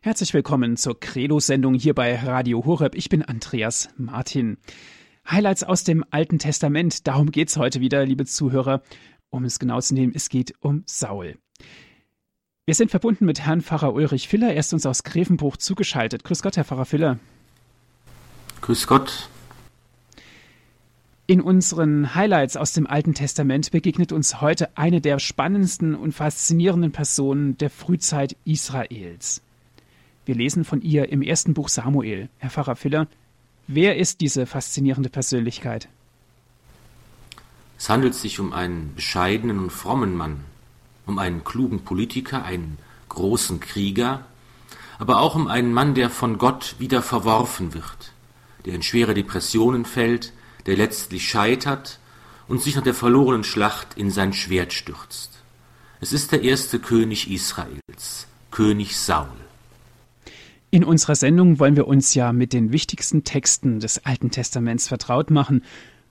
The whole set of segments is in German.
Herzlich willkommen zur Credo-Sendung hier bei Radio Horeb. Ich bin Andreas Martin. Highlights aus dem Alten Testament, darum geht es heute wieder, liebe Zuhörer. Um es genau zu nehmen, es geht um Saul. Wir sind verbunden mit Herrn Pfarrer Ulrich Filler. Er ist uns aus Grevenbruch zugeschaltet. Grüß Gott, Herr Pfarrer Filler. Grüß Gott. In unseren Highlights aus dem Alten Testament begegnet uns heute eine der spannendsten und faszinierenden Personen der Frühzeit Israels. Wir lesen von ihr im ersten Buch Samuel. Herr Pfarrer Filler, wer ist diese faszinierende Persönlichkeit? Es handelt sich um einen bescheidenen und frommen Mann, um einen klugen Politiker, einen großen Krieger, aber auch um einen Mann, der von Gott wieder verworfen wird, der in schwere Depressionen fällt, der letztlich scheitert und sich nach der verlorenen Schlacht in sein Schwert stürzt. Es ist der erste König Israels, König Saul. In unserer Sendung wollen wir uns ja mit den wichtigsten Texten des Alten Testaments vertraut machen.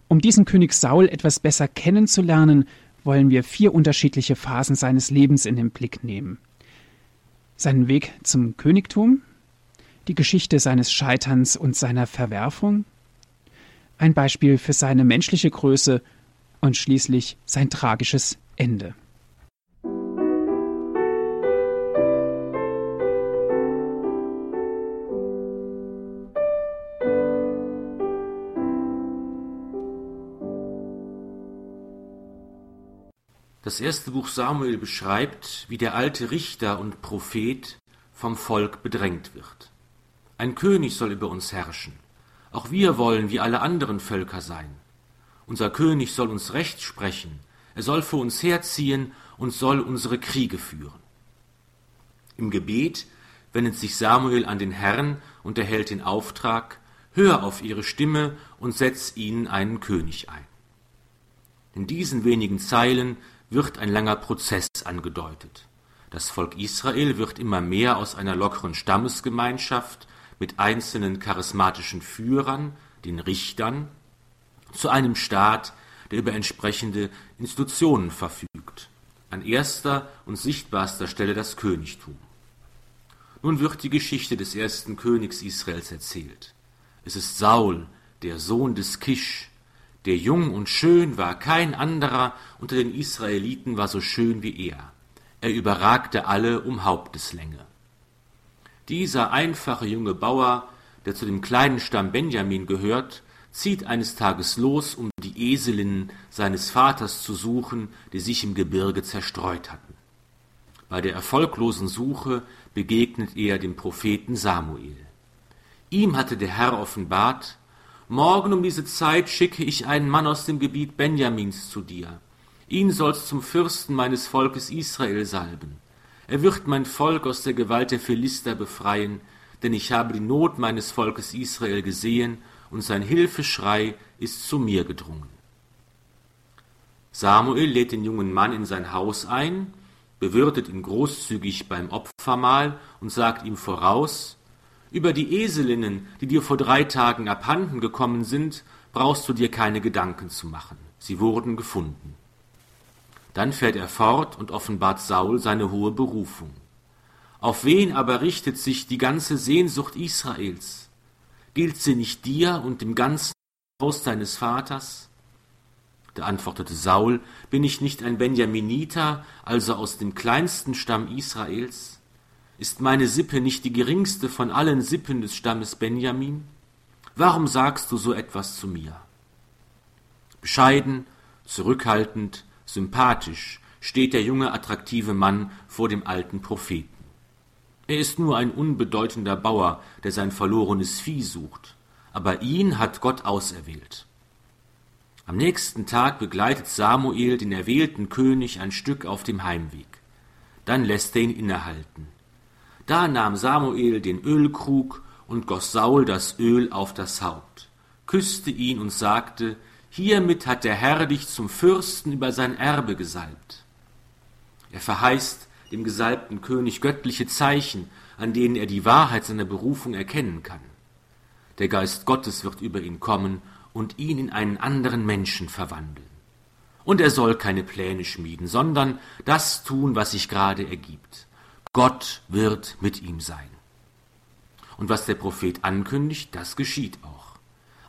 Um diesen König Saul etwas besser kennenzulernen, wollen wir vier unterschiedliche Phasen seines Lebens in den Blick nehmen. Seinen Weg zum Königtum, die Geschichte seines Scheiterns und seiner Verwerfung, ein Beispiel für seine menschliche Größe und schließlich sein tragisches Ende. Das erste Buch Samuel beschreibt, wie der alte Richter und Prophet vom Volk bedrängt wird. Ein König soll über uns herrschen. Auch wir wollen wie alle anderen Völker sein. Unser König soll uns Recht sprechen, er soll für uns herziehen und soll unsere Kriege führen. Im Gebet wendet sich Samuel an den Herrn und erhält den Auftrag, hör auf ihre Stimme und setz ihnen einen König ein. In diesen wenigen Zeilen wird ein langer Prozess angedeutet. Das Volk Israel wird immer mehr aus einer lockeren Stammesgemeinschaft mit einzelnen charismatischen Führern, den Richtern, zu einem Staat, der über entsprechende Institutionen verfügt. An erster und sichtbarster Stelle das Königtum. Nun wird die Geschichte des ersten Königs Israels erzählt. Es ist Saul, der Sohn des Kisch, der jung und schön war, kein anderer unter den Israeliten war so schön wie er. Er überragte alle um Haupteslänge. Dieser einfache junge Bauer, der zu dem kleinen Stamm Benjamin gehört, zieht eines Tages los, um die Eselinnen seines Vaters zu suchen, die sich im Gebirge zerstreut hatten. Bei der erfolglosen Suche begegnet er dem Propheten Samuel. Ihm hatte der Herr offenbart, Morgen um diese Zeit schicke ich einen Mann aus dem Gebiet Benjamins zu dir. Ihn sollst zum Fürsten meines Volkes Israel salben. Er wird mein Volk aus der Gewalt der Philister befreien, denn ich habe die Not meines Volkes Israel gesehen, und sein Hilfeschrei ist zu mir gedrungen. Samuel lädt den jungen Mann in sein Haus ein, bewirtet ihn großzügig beim Opfermahl und sagt ihm voraus, über die Eselinnen, die dir vor drei Tagen abhanden gekommen sind, brauchst du dir keine Gedanken zu machen. Sie wurden gefunden. Dann fährt er fort und offenbart Saul seine hohe Berufung. Auf wen aber richtet sich die ganze Sehnsucht Israels? Gilt sie nicht dir und dem ganzen Haus deines Vaters? Da antwortete Saul, bin ich nicht ein Benjaminiter, also aus dem kleinsten Stamm Israels? Ist meine Sippe nicht die geringste von allen Sippen des Stammes Benjamin? Warum sagst du so etwas zu mir? Bescheiden, zurückhaltend, sympathisch steht der junge, attraktive Mann vor dem alten Propheten. Er ist nur ein unbedeutender Bauer, der sein verlorenes Vieh sucht, aber ihn hat Gott auserwählt. Am nächsten Tag begleitet Samuel den erwählten König ein Stück auf dem Heimweg. Dann lässt er ihn innehalten. Da nahm Samuel den Ölkrug und goss Saul das Öl auf das Haupt, küsste ihn und sagte, Hiermit hat der Herr dich zum Fürsten über sein Erbe gesalbt. Er verheißt dem gesalbten König göttliche Zeichen, an denen er die Wahrheit seiner Berufung erkennen kann. Der Geist Gottes wird über ihn kommen und ihn in einen anderen Menschen verwandeln. Und er soll keine Pläne schmieden, sondern das tun, was sich gerade ergibt. Gott wird mit ihm sein. und was der Prophet ankündigt, das geschieht auch.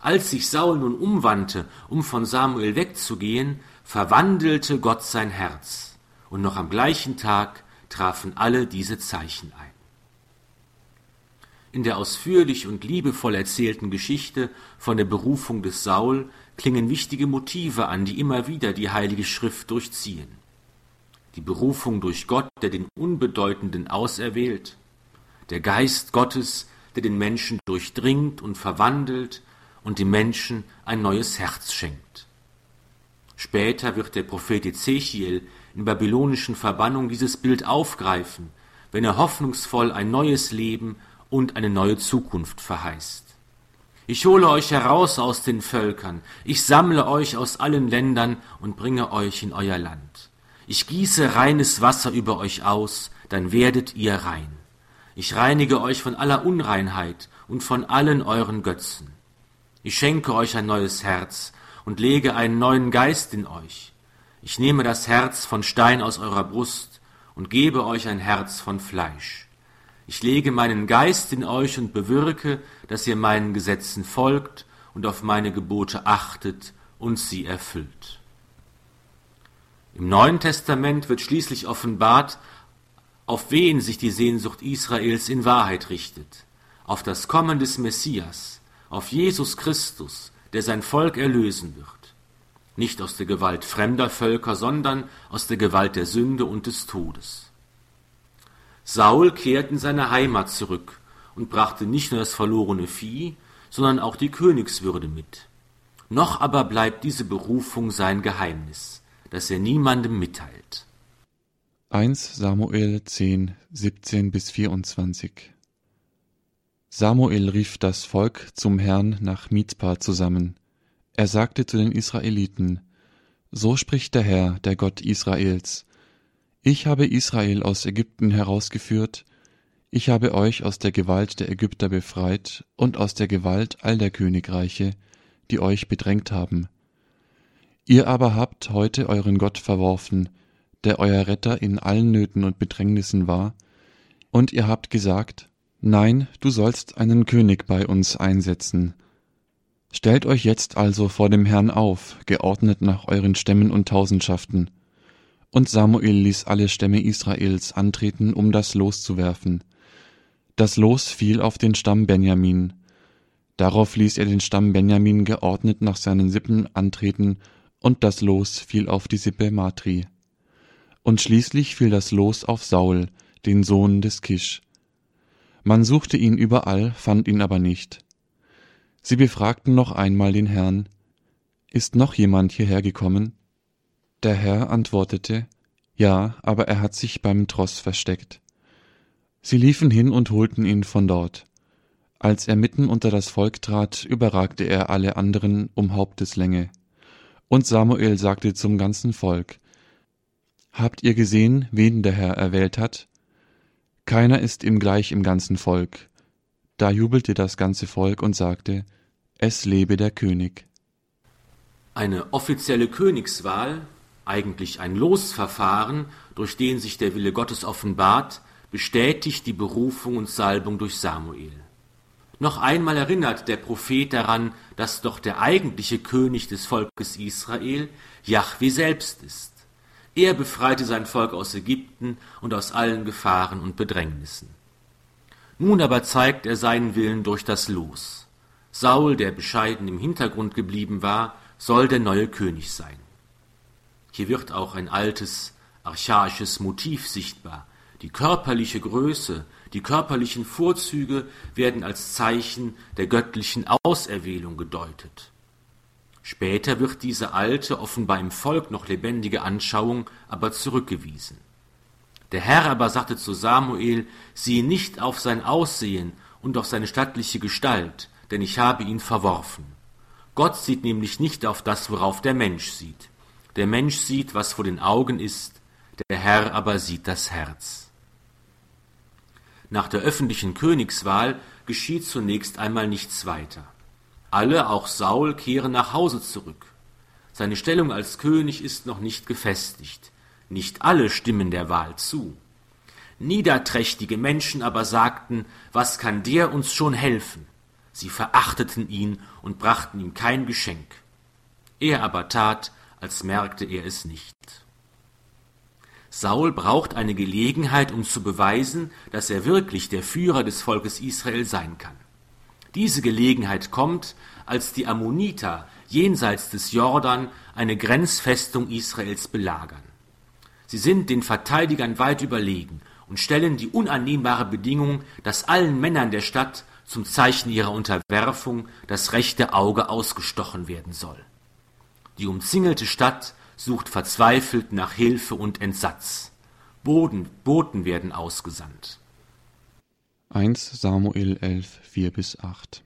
Als sich Saul nun umwandte, um von Samuel wegzugehen, verwandelte Gott sein Herz, und noch am gleichen Tag trafen alle diese Zeichen ein. In der ausführlich und liebevoll erzählten Geschichte von der Berufung des Saul klingen wichtige Motive an, die immer wieder die Heilige Schrift durchziehen. Die Berufung durch Gott, der den Unbedeutenden auserwählt, der Geist Gottes, der den Menschen durchdringt und verwandelt und dem Menschen ein neues Herz schenkt. Später wird der Prophet Ezechiel in babylonischen Verbannung dieses Bild aufgreifen, wenn er hoffnungsvoll ein neues Leben und eine neue Zukunft verheißt. Ich hole euch heraus aus den Völkern, ich sammle euch aus allen Ländern und bringe euch in euer Land. Ich gieße reines Wasser über euch aus, dann werdet ihr rein. Ich reinige euch von aller Unreinheit und von allen euren Götzen. Ich schenke euch ein neues Herz und lege einen neuen Geist in euch. Ich nehme das Herz von Stein aus eurer Brust und gebe euch ein Herz von Fleisch. Ich lege meinen Geist in euch und bewirke, dass ihr meinen Gesetzen folgt und auf meine Gebote achtet und sie erfüllt. Im Neuen Testament wird schließlich offenbart, auf wen sich die Sehnsucht Israels in Wahrheit richtet, auf das Kommen des Messias, auf Jesus Christus, der sein Volk erlösen wird, nicht aus der Gewalt fremder Völker, sondern aus der Gewalt der Sünde und des Todes. Saul kehrt in seine Heimat zurück und brachte nicht nur das verlorene Vieh, sondern auch die Königswürde mit. Noch aber bleibt diese Berufung sein Geheimnis, das er niemandem mitteilt. 1 Samuel 10, 17 bis 24 Samuel rief das Volk zum Herrn nach Mizpah zusammen. Er sagte zu den Israeliten, So spricht der Herr, der Gott Israels. Ich habe Israel aus Ägypten herausgeführt, ich habe euch aus der Gewalt der Ägypter befreit und aus der Gewalt all der Königreiche, die euch bedrängt haben. Ihr aber habt heute euren Gott verworfen, der euer Retter in allen Nöten und Bedrängnissen war, und ihr habt gesagt, Nein, du sollst einen König bei uns einsetzen. Stellt euch jetzt also vor dem Herrn auf, geordnet nach euren Stämmen und Tausendschaften. Und Samuel ließ alle Stämme Israels antreten, um das Los zu werfen. Das Los fiel auf den Stamm Benjamin. Darauf ließ er den Stamm Benjamin geordnet nach seinen Sippen antreten, und das Los fiel auf die Sippe Matri. Und schließlich fiel das Los auf Saul, den Sohn des Kisch. Man suchte ihn überall, fand ihn aber nicht. Sie befragten noch einmal den Herrn, Ist noch jemand hierher gekommen? Der Herr antwortete, Ja, aber er hat sich beim Tross versteckt. Sie liefen hin und holten ihn von dort. Als er mitten unter das Volk trat, überragte er alle anderen um Haupteslänge. Und Samuel sagte zum ganzen Volk, Habt ihr gesehen, wen der Herr erwählt hat? Keiner ist ihm gleich im ganzen Volk. Da jubelte das ganze Volk und sagte, Es lebe der König. Eine offizielle Königswahl, eigentlich ein Losverfahren, durch den sich der Wille Gottes offenbart, bestätigt die Berufung und Salbung durch Samuel. Noch einmal erinnert der Prophet daran, dass doch der eigentliche König des Volkes Israel Jahwe selbst ist. Er befreite sein Volk aus Ägypten und aus allen Gefahren und Bedrängnissen. Nun aber zeigt er seinen Willen durch das Los. Saul, der bescheiden im Hintergrund geblieben war, soll der neue König sein. Hier wird auch ein altes, archaisches Motiv sichtbar. Die körperliche Größe, die körperlichen Vorzüge werden als Zeichen der göttlichen Auserwählung gedeutet. Später wird diese alte, offenbar im Volk noch lebendige Anschauung aber zurückgewiesen. Der Herr aber sagte zu Samuel, siehe nicht auf sein Aussehen und auf seine stattliche Gestalt, denn ich habe ihn verworfen. Gott sieht nämlich nicht auf das, worauf der Mensch sieht. Der Mensch sieht, was vor den Augen ist, der Herr aber sieht das Herz. Nach der öffentlichen Königswahl geschieht zunächst einmal nichts weiter. Alle, auch Saul, kehren nach Hause zurück. Seine Stellung als König ist noch nicht gefestigt. Nicht alle stimmen der Wahl zu. Niederträchtige Menschen aber sagten, was kann der uns schon helfen? Sie verachteten ihn und brachten ihm kein Geschenk. Er aber tat, als merkte er es nicht. Saul braucht eine Gelegenheit, um zu beweisen, dass er wirklich der Führer des Volkes Israel sein kann. Diese Gelegenheit kommt, als die Ammoniter jenseits des Jordan eine Grenzfestung Israels belagern. Sie sind den Verteidigern weit überlegen und stellen die unannehmbare Bedingung, dass allen Männern der Stadt zum Zeichen ihrer Unterwerfung das rechte Auge ausgestochen werden soll. Die umzingelte Stadt sucht verzweifelt nach Hilfe und Entsatz. Boden, Boten werden ausgesandt. 1 Samuel 11, 4 bis 8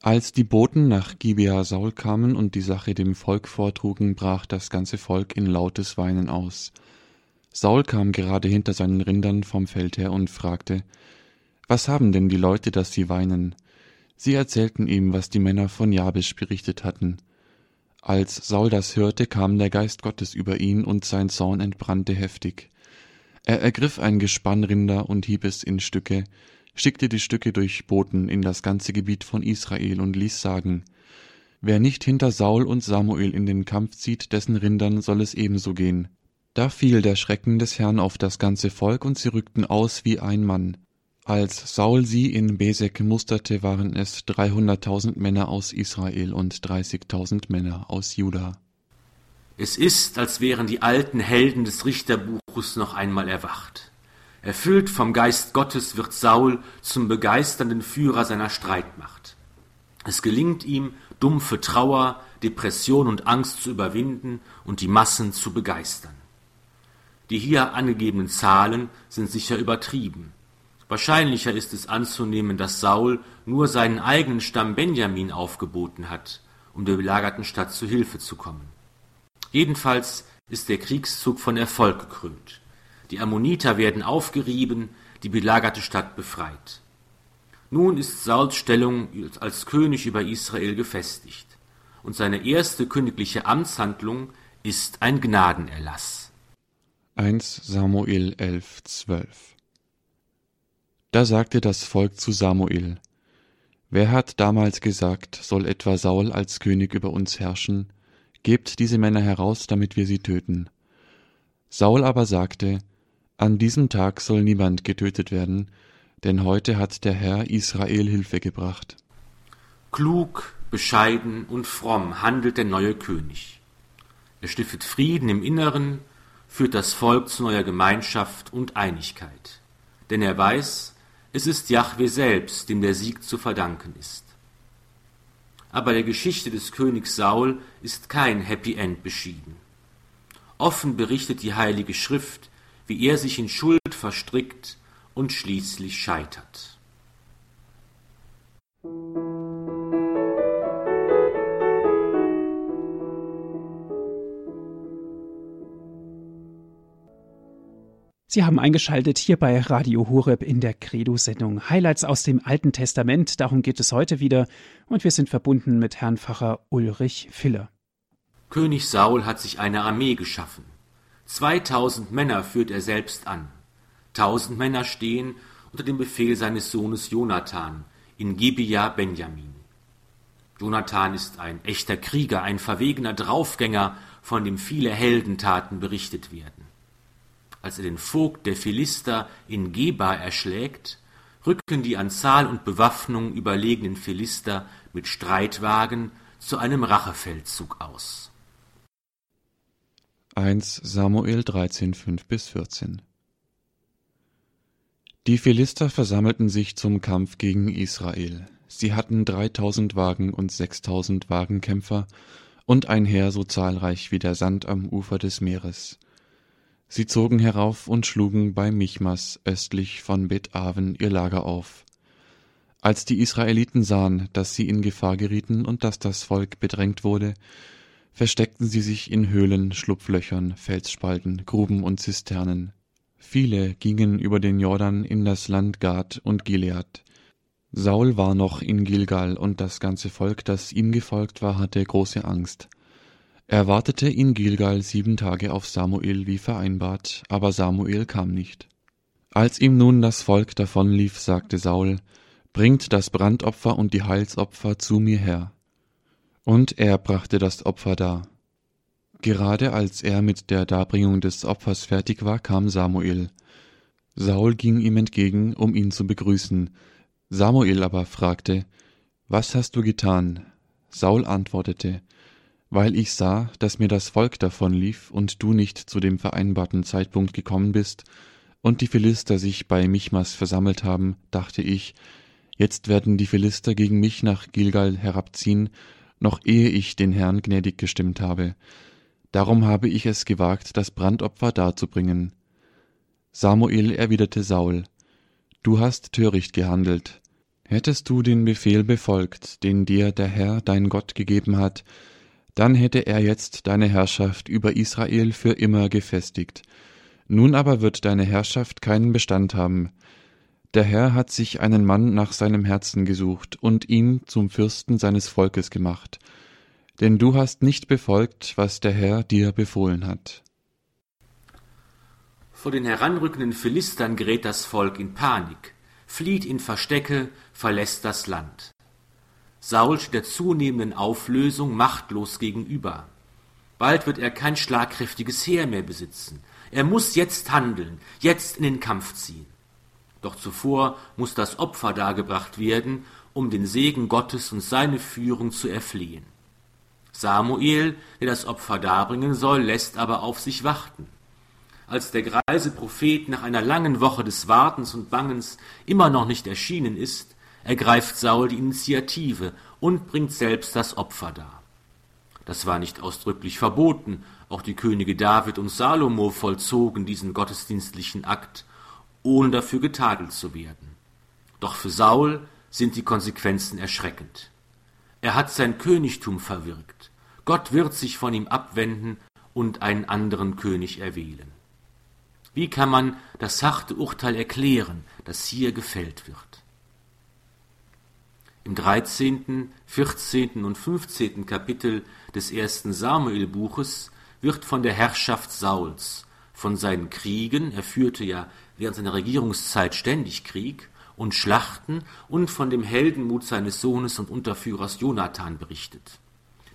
Als die Boten nach Gibea Saul kamen und die Sache dem Volk vortrugen, brach das ganze Volk in lautes Weinen aus. Saul kam gerade hinter seinen Rindern vom Feld her und fragte, Was haben denn die Leute, dass sie weinen? Sie erzählten ihm, was die Männer von Jabesh berichtet hatten. Als Saul das hörte, kam der Geist Gottes über ihn und sein Zorn entbrannte heftig. Er ergriff ein Gespann Rinder und hieb es in Stücke, schickte die Stücke durch Boten in das ganze Gebiet von Israel und ließ sagen, Wer nicht hinter Saul und Samuel in den Kampf zieht, dessen Rindern soll es ebenso gehen. Da fiel der Schrecken des Herrn auf das ganze Volk, und sie rückten aus wie ein Mann. Als Saul sie in Besek musterte, waren es dreihunderttausend Männer aus Israel und dreißigtausend Männer aus Juda. Es ist, als wären die alten Helden des Richterbuches noch einmal erwacht. Erfüllt vom Geist Gottes wird Saul zum begeisternden Führer seiner Streitmacht. Es gelingt ihm, dumpfe Trauer, Depression und Angst zu überwinden und die Massen zu begeistern. Die hier angegebenen Zahlen sind sicher übertrieben. Wahrscheinlicher ist es anzunehmen, dass Saul nur seinen eigenen Stamm Benjamin aufgeboten hat, um der belagerten Stadt zu Hilfe zu kommen. Jedenfalls ist der Kriegszug von Erfolg gekrönt. Die Ammoniter werden aufgerieben, die belagerte Stadt befreit. Nun ist Sauls Stellung als König über Israel gefestigt, und seine erste königliche Amtshandlung ist ein Gnadenerlass. 1 Samuel 11, 12 Da sagte das Volk zu Samuel, Wer hat damals gesagt, soll etwa Saul als König über uns herrschen? Gebt diese Männer heraus, damit wir sie töten. Saul aber sagte, An diesem Tag soll niemand getötet werden, denn heute hat der Herr Israel Hilfe gebracht. Klug, bescheiden und fromm handelt der neue König. Er stiftet Frieden im Inneren führt das Volk zu neuer Gemeinschaft und Einigkeit. Denn er weiß, es ist Jahwe selbst, dem der Sieg zu verdanken ist. Aber der Geschichte des Königs Saul ist kein Happy End beschieden. Offen berichtet die Heilige Schrift, wie er sich in Schuld verstrickt und schließlich scheitert. Sie haben eingeschaltet hier bei Radio Horeb in der Credo-Sendung Highlights aus dem Alten Testament. Darum geht es heute wieder und wir sind verbunden mit Herrn Pfarrer Ulrich Filler. König Saul hat sich eine Armee geschaffen. 2000 Männer führt er selbst an. Tausend Männer stehen unter dem Befehl seines Sohnes Jonathan in Gibeah Benjamin. Jonathan ist ein echter Krieger, ein verwegener Draufgänger, von dem viele Heldentaten berichtet werden als er den Vogt der Philister in Geba erschlägt, rücken die an Zahl und Bewaffnung überlegenen Philister mit Streitwagen zu einem Rachefeldzug aus. 1 Samuel 13, 5 bis 14 Die Philister versammelten sich zum Kampf gegen Israel. Sie hatten dreitausend Wagen und sechstausend Wagenkämpfer und ein Heer so zahlreich wie der Sand am Ufer des Meeres. Sie zogen herauf und schlugen bei Michmas östlich von Bet-Aven ihr Lager auf. Als die Israeliten sahen, dass sie in Gefahr gerieten und dass das Volk bedrängt wurde, versteckten sie sich in Höhlen, Schlupflöchern, Felsspalten, Gruben und Zisternen. Viele gingen über den Jordan in das Land Gad und Gilead. Saul war noch in Gilgal und das ganze Volk, das ihm gefolgt war, hatte große Angst. Er wartete in Gilgal sieben Tage auf Samuel wie vereinbart, aber Samuel kam nicht. Als ihm nun das Volk davonlief, sagte Saul, Bringt das Brandopfer und die Heilsopfer zu mir her. Und er brachte das Opfer dar. Gerade als er mit der Darbringung des Opfers fertig war, kam Samuel. Saul ging ihm entgegen, um ihn zu begrüßen. Samuel aber fragte, Was hast du getan? Saul antwortete, Weil ich sah, dass mir das Volk davonlief und du nicht zu dem vereinbarten Zeitpunkt gekommen bist, und die Philister sich bei Michmas versammelt haben, dachte ich, jetzt werden die Philister gegen mich nach Gilgal herabziehen, noch ehe ich den Herrn gnädig gestimmt habe. Darum habe ich es gewagt, das Brandopfer darzubringen. Samuel erwiderte Saul, Du hast töricht gehandelt. Hättest du den Befehl befolgt, den dir der Herr dein Gott gegeben hat, dann hätte er jetzt deine Herrschaft über Israel für immer gefestigt, nun aber wird deine Herrschaft keinen Bestand haben. Der Herr hat sich einen Mann nach seinem Herzen gesucht und ihn zum Fürsten seines Volkes gemacht. Denn du hast nicht befolgt, was der Herr dir befohlen hat. Vor den heranrückenden Philistern gerät das Volk in Panik, flieht in Verstecke, verlässt das Land. Saul steht der zunehmenden Auflösung machtlos gegenüber. Bald wird er kein schlagkräftiges Heer mehr besitzen. Er muss jetzt handeln, jetzt in den Kampf ziehen. Doch zuvor muss das Opfer dargebracht werden, um den Segen Gottes und seine Führung zu erflehen. Samuel, der das Opfer darbringen soll, lässt aber auf sich warten. Als der greise Prophet nach einer langen Woche des Wartens und Bangens immer noch nicht erschienen ist, ergreift Saul die Initiative und bringt selbst das Opfer dar. Das war nicht ausdrücklich verboten, auch die Könige David und Salomo vollzogen diesen gottesdienstlichen Akt, ohne dafür getadelt zu werden. Doch für Saul sind die Konsequenzen erschreckend. Er hat sein Königtum verwirkt. Gott wird sich von ihm abwenden und einen anderen König erwählen. Wie kann man das harte Urteil erklären, das hier gefällt wird? Im 13., 14. und 15. Kapitel des ersten Samuelbuches wird von der Herrschaft Sauls, von seinen Kriegen, er führte ja während seiner Regierungszeit ständig Krieg, und Schlachten und von dem Heldenmut seines Sohnes und Unterführers Jonathan berichtet.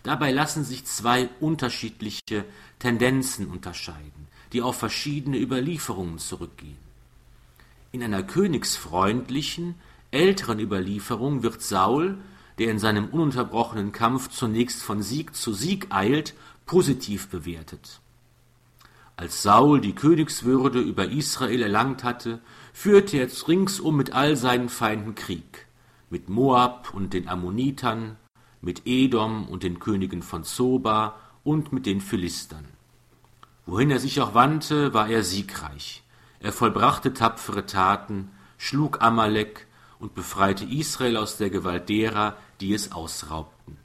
Dabei lassen sich zwei unterschiedliche Tendenzen unterscheiden, die auf verschiedene Überlieferungen zurückgehen. In einer königsfreundlichen, älteren Überlieferung wird Saul, der in seinem ununterbrochenen Kampf zunächst von Sieg zu Sieg eilt, positiv bewertet. Als Saul die Königswürde über Israel erlangt hatte, führte er ringsum mit all seinen Feinden Krieg, mit Moab und den Ammonitern, mit Edom und den Königen von Zoba und mit den Philistern. Wohin er sich auch wandte, war er siegreich. Er vollbrachte tapfere Taten, schlug Amalek, und befreite Israel aus der Gewalt derer, die es ausraubten.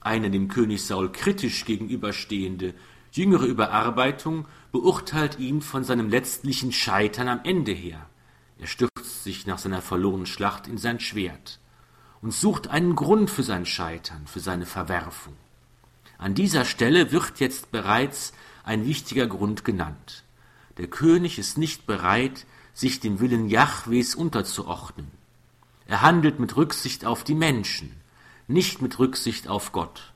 Eine dem König Saul kritisch gegenüberstehende jüngere Überarbeitung beurteilt ihn von seinem letztlichen Scheitern am Ende her. Er stürzt sich nach seiner verlorenen Schlacht in sein Schwert und sucht einen Grund für sein Scheitern, für seine Verwerfung. An dieser Stelle wird jetzt bereits ein wichtiger Grund genannt. Der König ist nicht bereit, sich dem Willen Jahwes unterzuordnen. Er handelt mit Rücksicht auf die Menschen, nicht mit Rücksicht auf Gott.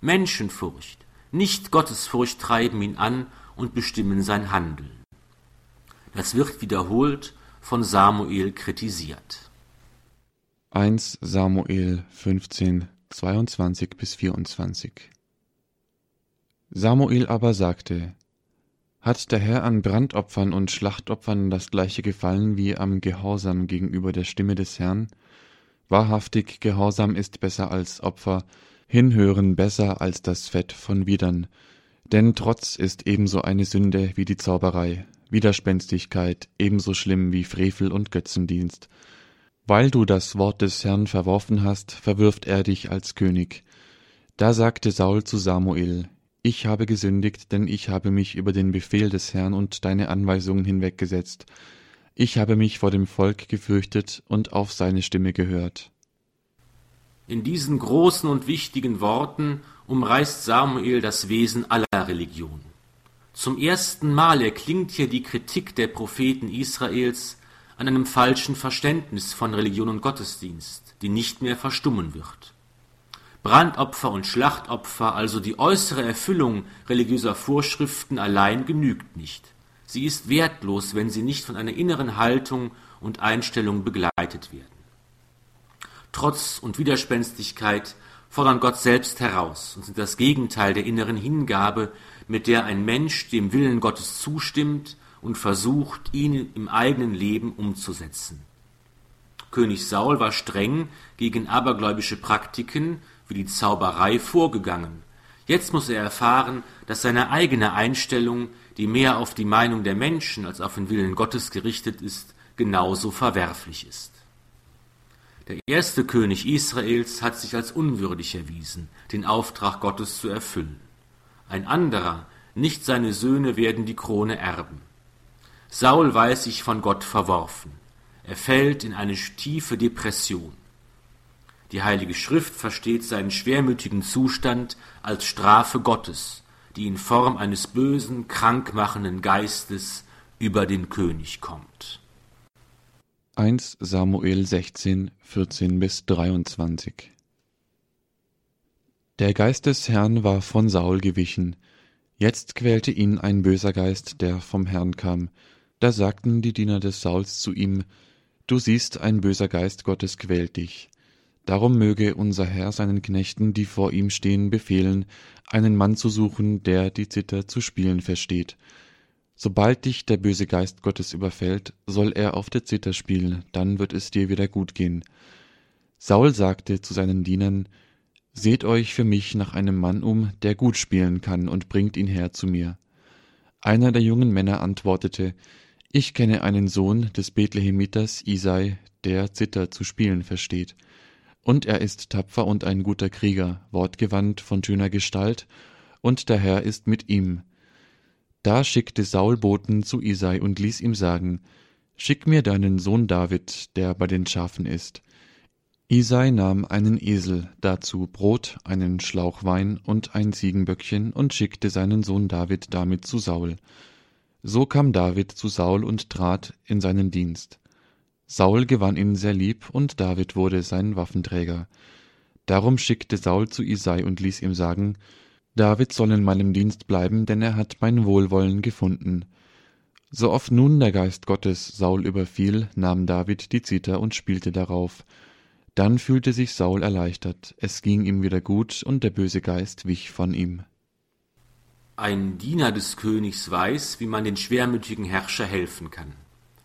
Menschenfurcht, nicht Gottesfurcht treiben ihn an und bestimmen sein Handeln. Das wird wiederholt von Samuel kritisiert. 1 Samuel 15, 22 bis 24 Samuel aber sagte, hat der Herr an Brandopfern und Schlachtopfern das gleiche Gefallen wie am Gehorsam gegenüber der Stimme des Herrn? Wahrhaftig Gehorsam ist besser als Opfer, Hinhören besser als das Fett von Widern. Denn Trotz ist ebenso eine Sünde wie die Zauberei, Widerspenstigkeit ebenso schlimm wie Frevel und Götzendienst. Weil du das Wort des Herrn verworfen hast, verwirft er dich als König. Da sagte Saul zu Samuel, ich habe gesündigt, denn ich habe mich über den Befehl des Herrn und deine Anweisungen hinweggesetzt. Ich habe mich vor dem Volk gefürchtet und auf seine Stimme gehört. In diesen großen und wichtigen Worten umreißt Samuel das Wesen aller Religion. Zum ersten Mal erklingt hier die Kritik der Propheten Israels an einem falschen Verständnis von Religion und Gottesdienst, die nicht mehr verstummen wird. Brandopfer und Schlachtopfer, also die äußere Erfüllung religiöser Vorschriften allein genügt nicht. Sie ist wertlos, wenn sie nicht von einer inneren Haltung und Einstellung begleitet werden. Trotz und Widerspenstigkeit fordern Gott selbst heraus und sind das Gegenteil der inneren Hingabe, mit der ein Mensch dem Willen Gottes zustimmt und versucht, ihn im eigenen Leben umzusetzen. König Saul war streng gegen abergläubische Praktiken wie die Zauberei vorgegangen. Jetzt muss er erfahren, dass seine eigene Einstellung, die mehr auf die Meinung der Menschen als auf den Willen Gottes gerichtet ist, genauso verwerflich ist. Der erste König Israels hat sich als unwürdig erwiesen, den Auftrag Gottes zu erfüllen. Ein anderer, nicht seine Söhne werden die Krone erben. Saul weiß sich von Gott verworfen. Er fällt in eine tiefe Depression. Die Heilige Schrift versteht seinen schwermütigen Zustand als Strafe Gottes, die in Form eines bösen, krankmachenden Geistes über den König kommt. 1 Samuel 16, 14 bis 23 Der Geist des Herrn war von Saul gewichen. Jetzt quälte ihn ein böser Geist, der vom Herrn kam. Da sagten die Diener des Sauls zu ihm, Du siehst, ein böser Geist Gottes quält dich. Darum möge unser Herr seinen Knechten, die vor ihm stehen, befehlen, einen Mann zu suchen, der die Zither zu spielen versteht, Sobald dich der böse Geist Gottes überfällt, soll er auf der Zither spielen, dann wird es dir wieder gut gehen. Saul sagte zu seinen Dienern, Seht euch für mich nach einem Mann um, der gut spielen kann, und bringt ihn her zu mir. Einer der jungen Männer antwortete, Ich kenne einen Sohn des Bethlehemiters Isai, der Zither zu spielen versteht. Und er ist tapfer und ein guter Krieger, wortgewandt von schöner Gestalt, und der Herr ist mit ihm. Da schickte Saul Boten zu Isai und ließ ihm sagen, Schick mir deinen Sohn David, der bei den Schafen ist. Isai nahm einen Esel, dazu Brot, einen Schlauch Wein und ein Ziegenböckchen und schickte seinen Sohn David damit zu Saul. So kam David zu Saul und trat in seinen Dienst. Saul gewann ihn sehr lieb und David wurde sein Waffenträger. Darum schickte Saul zu Isai und ließ ihm sagen, David soll in meinem Dienst bleiben, denn er hat mein Wohlwollen gefunden. So oft nun der Geist Gottes Saul überfiel, nahm David die Zither und spielte darauf. Dann fühlte sich Saul erleichtert, es ging ihm wieder gut und der böse Geist wich von ihm. Ein Diener des Königs weiß, wie man den schwermütigen Herrscher helfen kann.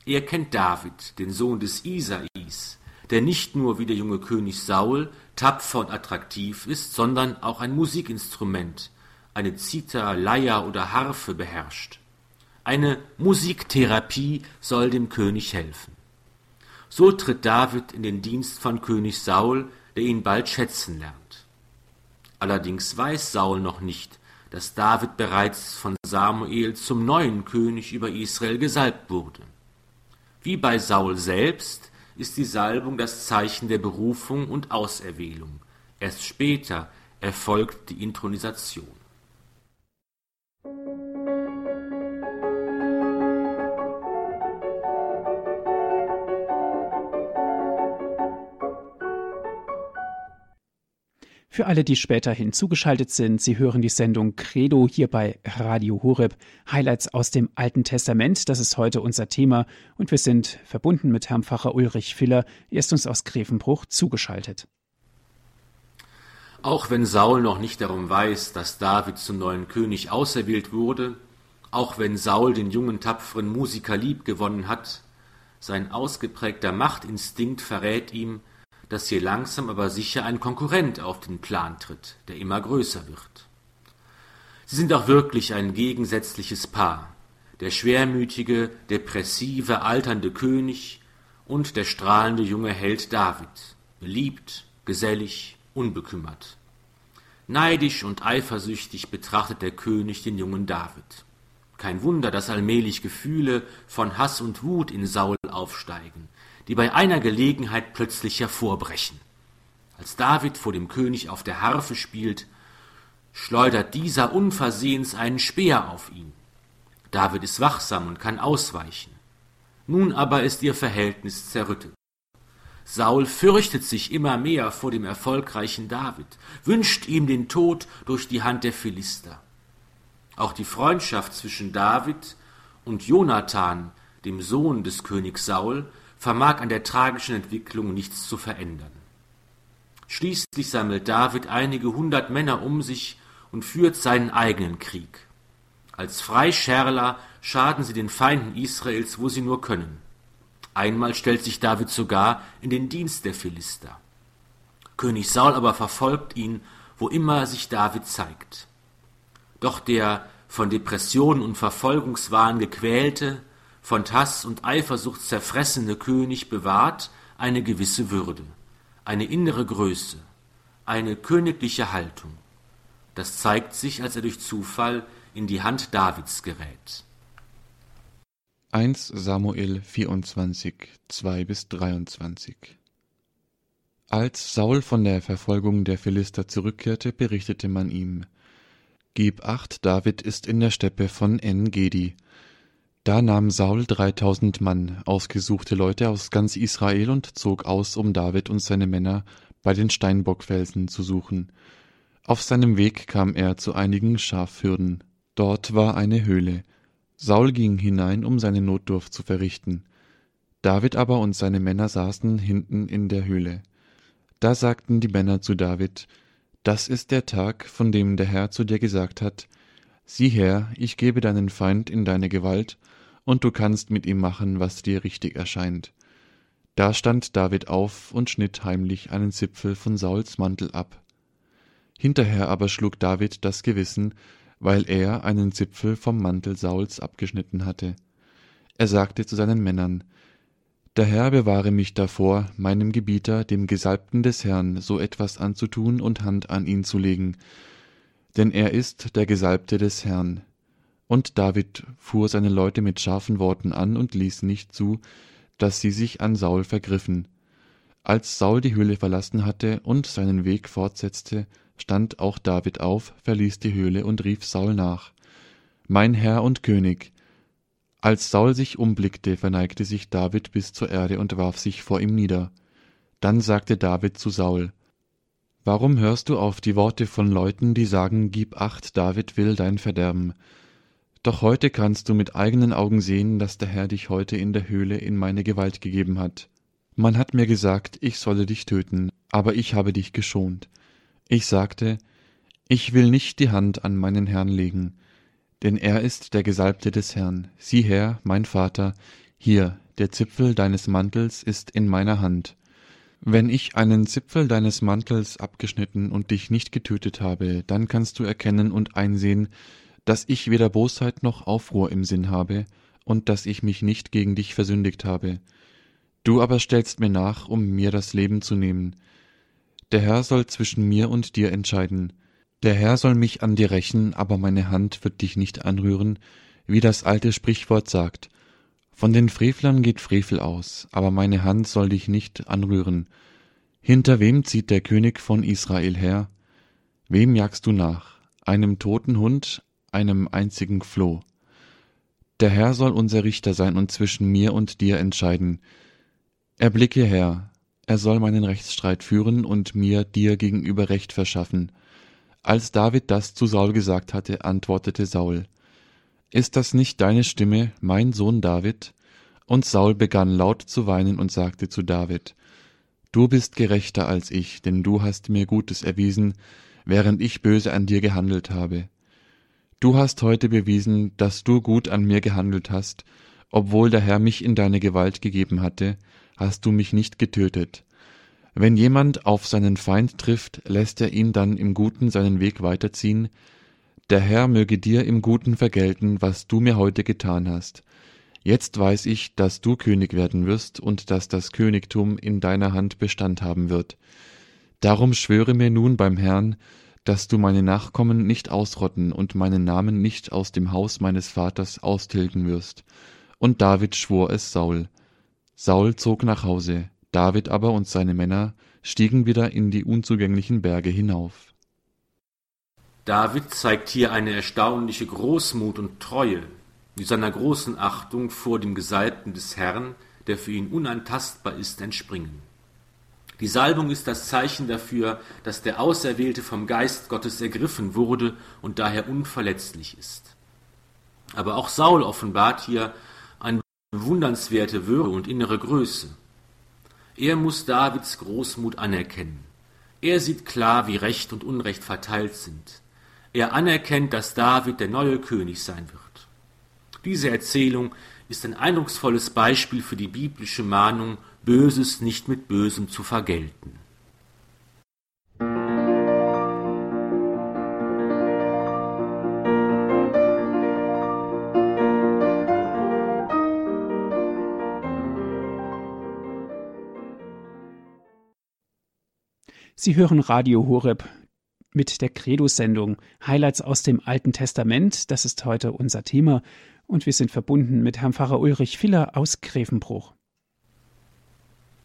Er kennt David, den Sohn des Isais, der nicht nur wie der junge König Saul tapfer und attraktiv ist, sondern auch ein Musikinstrument, eine Zither, Leier oder Harfe beherrscht. Eine Musiktherapie soll dem König helfen. So tritt David in den Dienst von König Saul, der ihn bald schätzen lernt. Allerdings weiß Saul noch nicht, dass David bereits von Samuel zum neuen König über Israel gesalbt wurde. Wie bei Saul selbst ist die Salbung das Zeichen der Berufung und Auserwählung. Erst später erfolgt die Intronisation. Für alle, die später hinzugeschaltet sind, Sie hören die Sendung Credo hier bei Radio Horeb. Highlights aus dem Alten Testament, das ist heute unser Thema und wir sind verbunden mit Herrn Pfarrer Ulrich Filler. Er ist uns aus Grevenbruch zugeschaltet. Auch wenn Saul noch nicht darum weiß, dass David zum neuen König auserwählt wurde, auch wenn Saul den jungen tapferen Musiker lieb gewonnen hat, sein ausgeprägter Machtinstinkt verrät ihm, dass hier langsam aber sicher ein Konkurrent auf den Plan tritt, der immer größer wird. Sie sind auch wirklich ein gegensätzliches Paar, der schwermütige, depressive, alternde König und der strahlende junge Held David, beliebt, gesellig, unbekümmert. Neidisch und eifersüchtig betrachtet der König den jungen David. Kein Wunder, dass allmählich Gefühle von Hass und Wut in Saul aufsteigen, die bei einer Gelegenheit plötzlich hervorbrechen. Als David vor dem König auf der Harfe spielt, schleudert dieser unversehens einen Speer auf ihn. David ist wachsam und kann ausweichen. Nun aber ist ihr Verhältnis zerrüttet. Saul fürchtet sich immer mehr vor dem erfolgreichen David, wünscht ihm den Tod durch die Hand der Philister. Auch die Freundschaft zwischen David und Jonathan, dem Sohn des Königs Saul, vermag an der tragischen Entwicklung nichts zu verändern. Schließlich sammelt David einige hundert Männer um sich und führt seinen eigenen Krieg. Als Freischärler schaden sie den Feinden Israels, wo sie nur können. Einmal stellt sich David sogar in den Dienst der Philister. König Saul aber verfolgt ihn, wo immer sich David zeigt. Doch der von Depressionen und Verfolgungswahn gequälte, von Hass und Eifersucht zerfressene König bewahrt eine gewisse Würde, eine innere Größe, eine königliche Haltung. Das zeigt sich, als er durch Zufall in die Hand Davids gerät. 1 Samuel 24, 2 bis 23 Als Saul von der Verfolgung der Philister zurückkehrte, berichtete man ihm, Gib acht, David ist in der Steppe von En-Gedi. Da nahm Saul dreitausend Mann, ausgesuchte Leute aus ganz Israel und zog aus, um David und seine Männer bei den Steinbockfelsen zu suchen. Auf seinem Weg kam er zu einigen Schafhürden. Dort war eine Höhle. Saul ging hinein, um seine Notdurft zu verrichten. David aber und seine Männer saßen hinten in der Höhle. Da sagten die Männer zu David, das ist der Tag, von dem der Herr zu dir gesagt hat, sieh her, ich gebe deinen Feind in deine Gewalt, und du kannst mit ihm machen, was dir richtig erscheint. Da stand David auf und schnitt heimlich einen Zipfel von Sauls Mantel ab. Hinterher aber schlug David das Gewissen, weil er einen Zipfel vom Mantel Sauls abgeschnitten hatte. Er sagte zu seinen Männern, der Herr bewahre mich davor, meinem Gebieter, dem Gesalbten des Herrn, so etwas anzutun und Hand an ihn zu legen, denn er ist der Gesalbte des Herrn. Und David fuhr seine Leute mit scharfen Worten an und ließ nicht zu, dass sie sich an Saul vergriffen. Als Saul die Höhle verlassen hatte und seinen Weg fortsetzte, stand auch David auf, verließ die Höhle und rief Saul nach. Mein Herr und König, als Saul sich umblickte, verneigte sich David bis zur Erde und warf sich vor ihm nieder. Dann sagte David zu Saul, Warum hörst du auf die Worte von Leuten, die sagen, Gib acht, David will dein Verderben? Doch heute kannst du mit eigenen Augen sehen, dass der Herr dich heute in der Höhle in meine Gewalt gegeben hat. Man hat mir gesagt, ich solle dich töten, aber ich habe dich geschont. Ich sagte, ich will nicht die Hand an meinen Herrn legen, denn er ist der Gesalbte des Herrn. Sieh her, mein Vater, hier, der Zipfel deines Mantels ist in meiner Hand. Wenn ich einen Zipfel deines Mantels abgeschnitten und dich nicht getötet habe, dann kannst du erkennen und einsehen, dass ich weder Bosheit noch Aufruhr im Sinn habe und dass ich mich nicht gegen dich versündigt habe. Du aber stellst mir nach, um mir das Leben zu nehmen. Der Herr soll zwischen mir und dir entscheiden. Der Herr soll mich an dir rächen, aber meine Hand wird dich nicht anrühren, wie das alte Sprichwort sagt. Von den Frevlern geht Frevel aus, aber meine Hand soll dich nicht anrühren. Hinter wem zieht der König von Israel her? Wem jagst du nach? Einem toten Hund, einem einzigen Floh. Der Herr soll unser Richter sein und zwischen mir und dir entscheiden. Erblicke her, er soll meinen Rechtsstreit führen und mir dir gegenüber Recht verschaffen. Als David das zu Saul gesagt hatte, antwortete Saul, Ist das nicht deine Stimme, mein Sohn David? Und Saul begann laut zu weinen und sagte zu David, Du bist gerechter als ich, denn du hast mir Gutes erwiesen, während ich böse an dir gehandelt habe. Du hast heute bewiesen, dass du gut an mir gehandelt hast, obwohl der Herr mich in deine Gewalt gegeben hatte, hast du mich nicht getötet. Wenn jemand auf seinen Feind trifft, lässt er ihn dann im Guten seinen Weg weiterziehen. Der Herr möge dir im Guten vergelten, was du mir heute getan hast. Jetzt weiß ich, dass du König werden wirst und dass das Königtum in deiner Hand Bestand haben wird. Darum schwöre mir nun beim Herrn, dass du meine Nachkommen nicht ausrotten und meinen Namen nicht aus dem Haus meines Vaters austilgen wirst. Und David schwor es Saul. Saul zog nach Hause. David aber und seine Männer stiegen wieder in die unzugänglichen Berge hinauf. David zeigt hier eine erstaunliche Großmut und Treue. die seiner großen Achtung vor dem Gesalbten des Herrn, der für ihn unantastbar ist, entspringen. Die Salbung ist das Zeichen dafür, dass der Auserwählte vom Geist Gottes ergriffen wurde und daher unverletzlich ist. Aber auch Saul offenbart hier eine bewundernswerte Würde und innere Größe. Er muss Davids Großmut anerkennen. Er sieht klar, wie Recht und Unrecht verteilt sind. Er anerkennt, dass David der neue König sein wird. Diese Erzählung ist ein eindrucksvolles Beispiel für die biblische Mahnung, Böses nicht mit Bösem zu vergelten. Sie hören Radio Horeb mit der Credo-Sendung Highlights aus dem Alten Testament. Das ist heute unser Thema und wir sind verbunden mit Herrn Pfarrer Ulrich Filler aus Grevenbruch.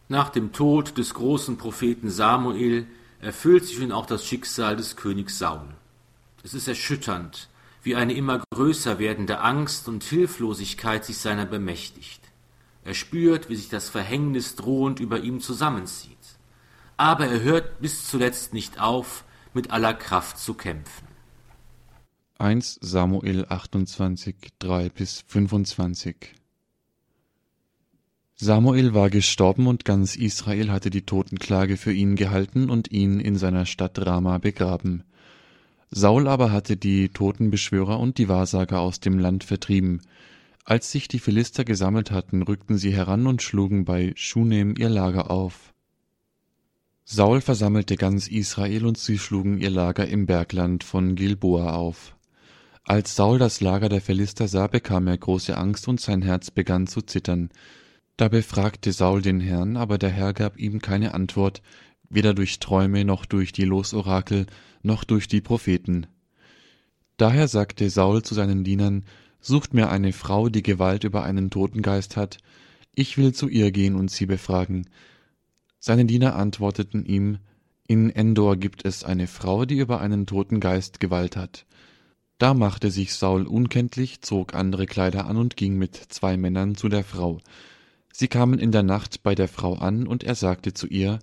Nach dem Tod des großen Propheten Samuel erfüllt sich nun auch das Schicksal des Königs Saul. Es ist erschütternd, wie eine immer größer werdende Angst und Hilflosigkeit sich seiner bemächtigt. Er spürt, wie sich das Verhängnis drohend über ihm zusammenzieht aber er hört bis zuletzt nicht auf, mit aller Kraft zu kämpfen. 1 Samuel 28, 3 bis 25 Samuel war gestorben und ganz Israel hatte die Totenklage für ihn gehalten und ihn in seiner Stadt Rama begraben. Saul aber hatte die Totenbeschwörer und die Wahrsager aus dem Land vertrieben. Als sich die Philister gesammelt hatten, rückten sie heran und schlugen bei Schunem ihr Lager auf. Saul versammelte ganz Israel und sie schlugen ihr Lager im Bergland von Gilboa auf. Als Saul das Lager der Philister sah, bekam er große Angst und sein Herz begann zu zittern. Da befragte Saul den Herrn, aber der Herr gab ihm keine Antwort, weder durch Träume noch durch die Losorakel noch durch die Propheten. Daher sagte Saul zu seinen Dienern, Sucht mir eine Frau, die Gewalt über einen Totengeist hat, ich will zu ihr gehen und sie befragen. Seine Diener antworteten ihm, in Endor gibt es eine Frau, die über einen toten Geist Gewalt hat. Da machte sich Saul unkenntlich, zog andere Kleider an und ging mit zwei Männern zu der Frau. Sie kamen in der Nacht bei der Frau an, und er sagte zu ihr,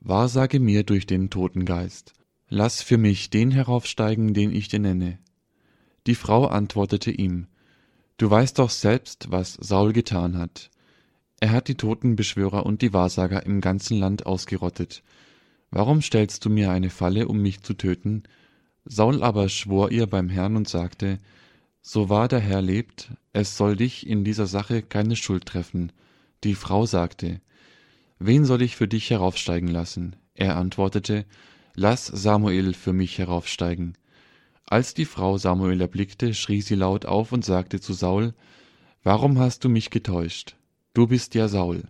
Wahrsage mir durch den toten Geist, lass für mich den heraufsteigen, den ich dir nenne. Die Frau antwortete ihm, Du weißt doch selbst, was Saul getan hat. Er hat die Totenbeschwörer und die Wahrsager im ganzen Land ausgerottet. Warum stellst du mir eine Falle, um mich zu töten? Saul aber schwor ihr beim Herrn und sagte, So wahr der Herr lebt, es soll dich in dieser Sache keine Schuld treffen. Die Frau sagte, Wen soll ich für dich heraufsteigen lassen? Er antwortete, Lass Samuel für mich heraufsteigen. Als die Frau Samuel erblickte, schrie sie laut auf und sagte zu Saul, Warum hast du mich getäuscht? Du bist ja Saul.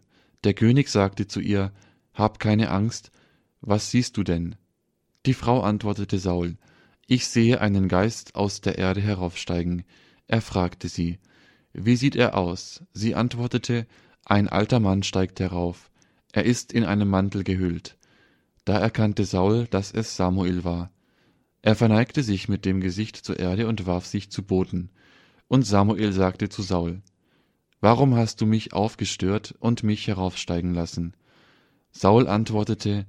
Der König sagte zu ihr, Hab keine Angst, was siehst du denn? Die Frau antwortete Saul, Ich sehe einen Geist aus der Erde heraufsteigen. Er fragte sie, Wie sieht er aus? Sie antwortete, Ein alter Mann steigt herauf. Er ist in einem Mantel gehüllt. Da erkannte Saul, dass es Samuel war. Er verneigte sich mit dem Gesicht zur Erde und warf sich zu Boden. Und Samuel sagte zu Saul, Warum hast du mich aufgestört und mich heraufsteigen lassen? Saul antwortete,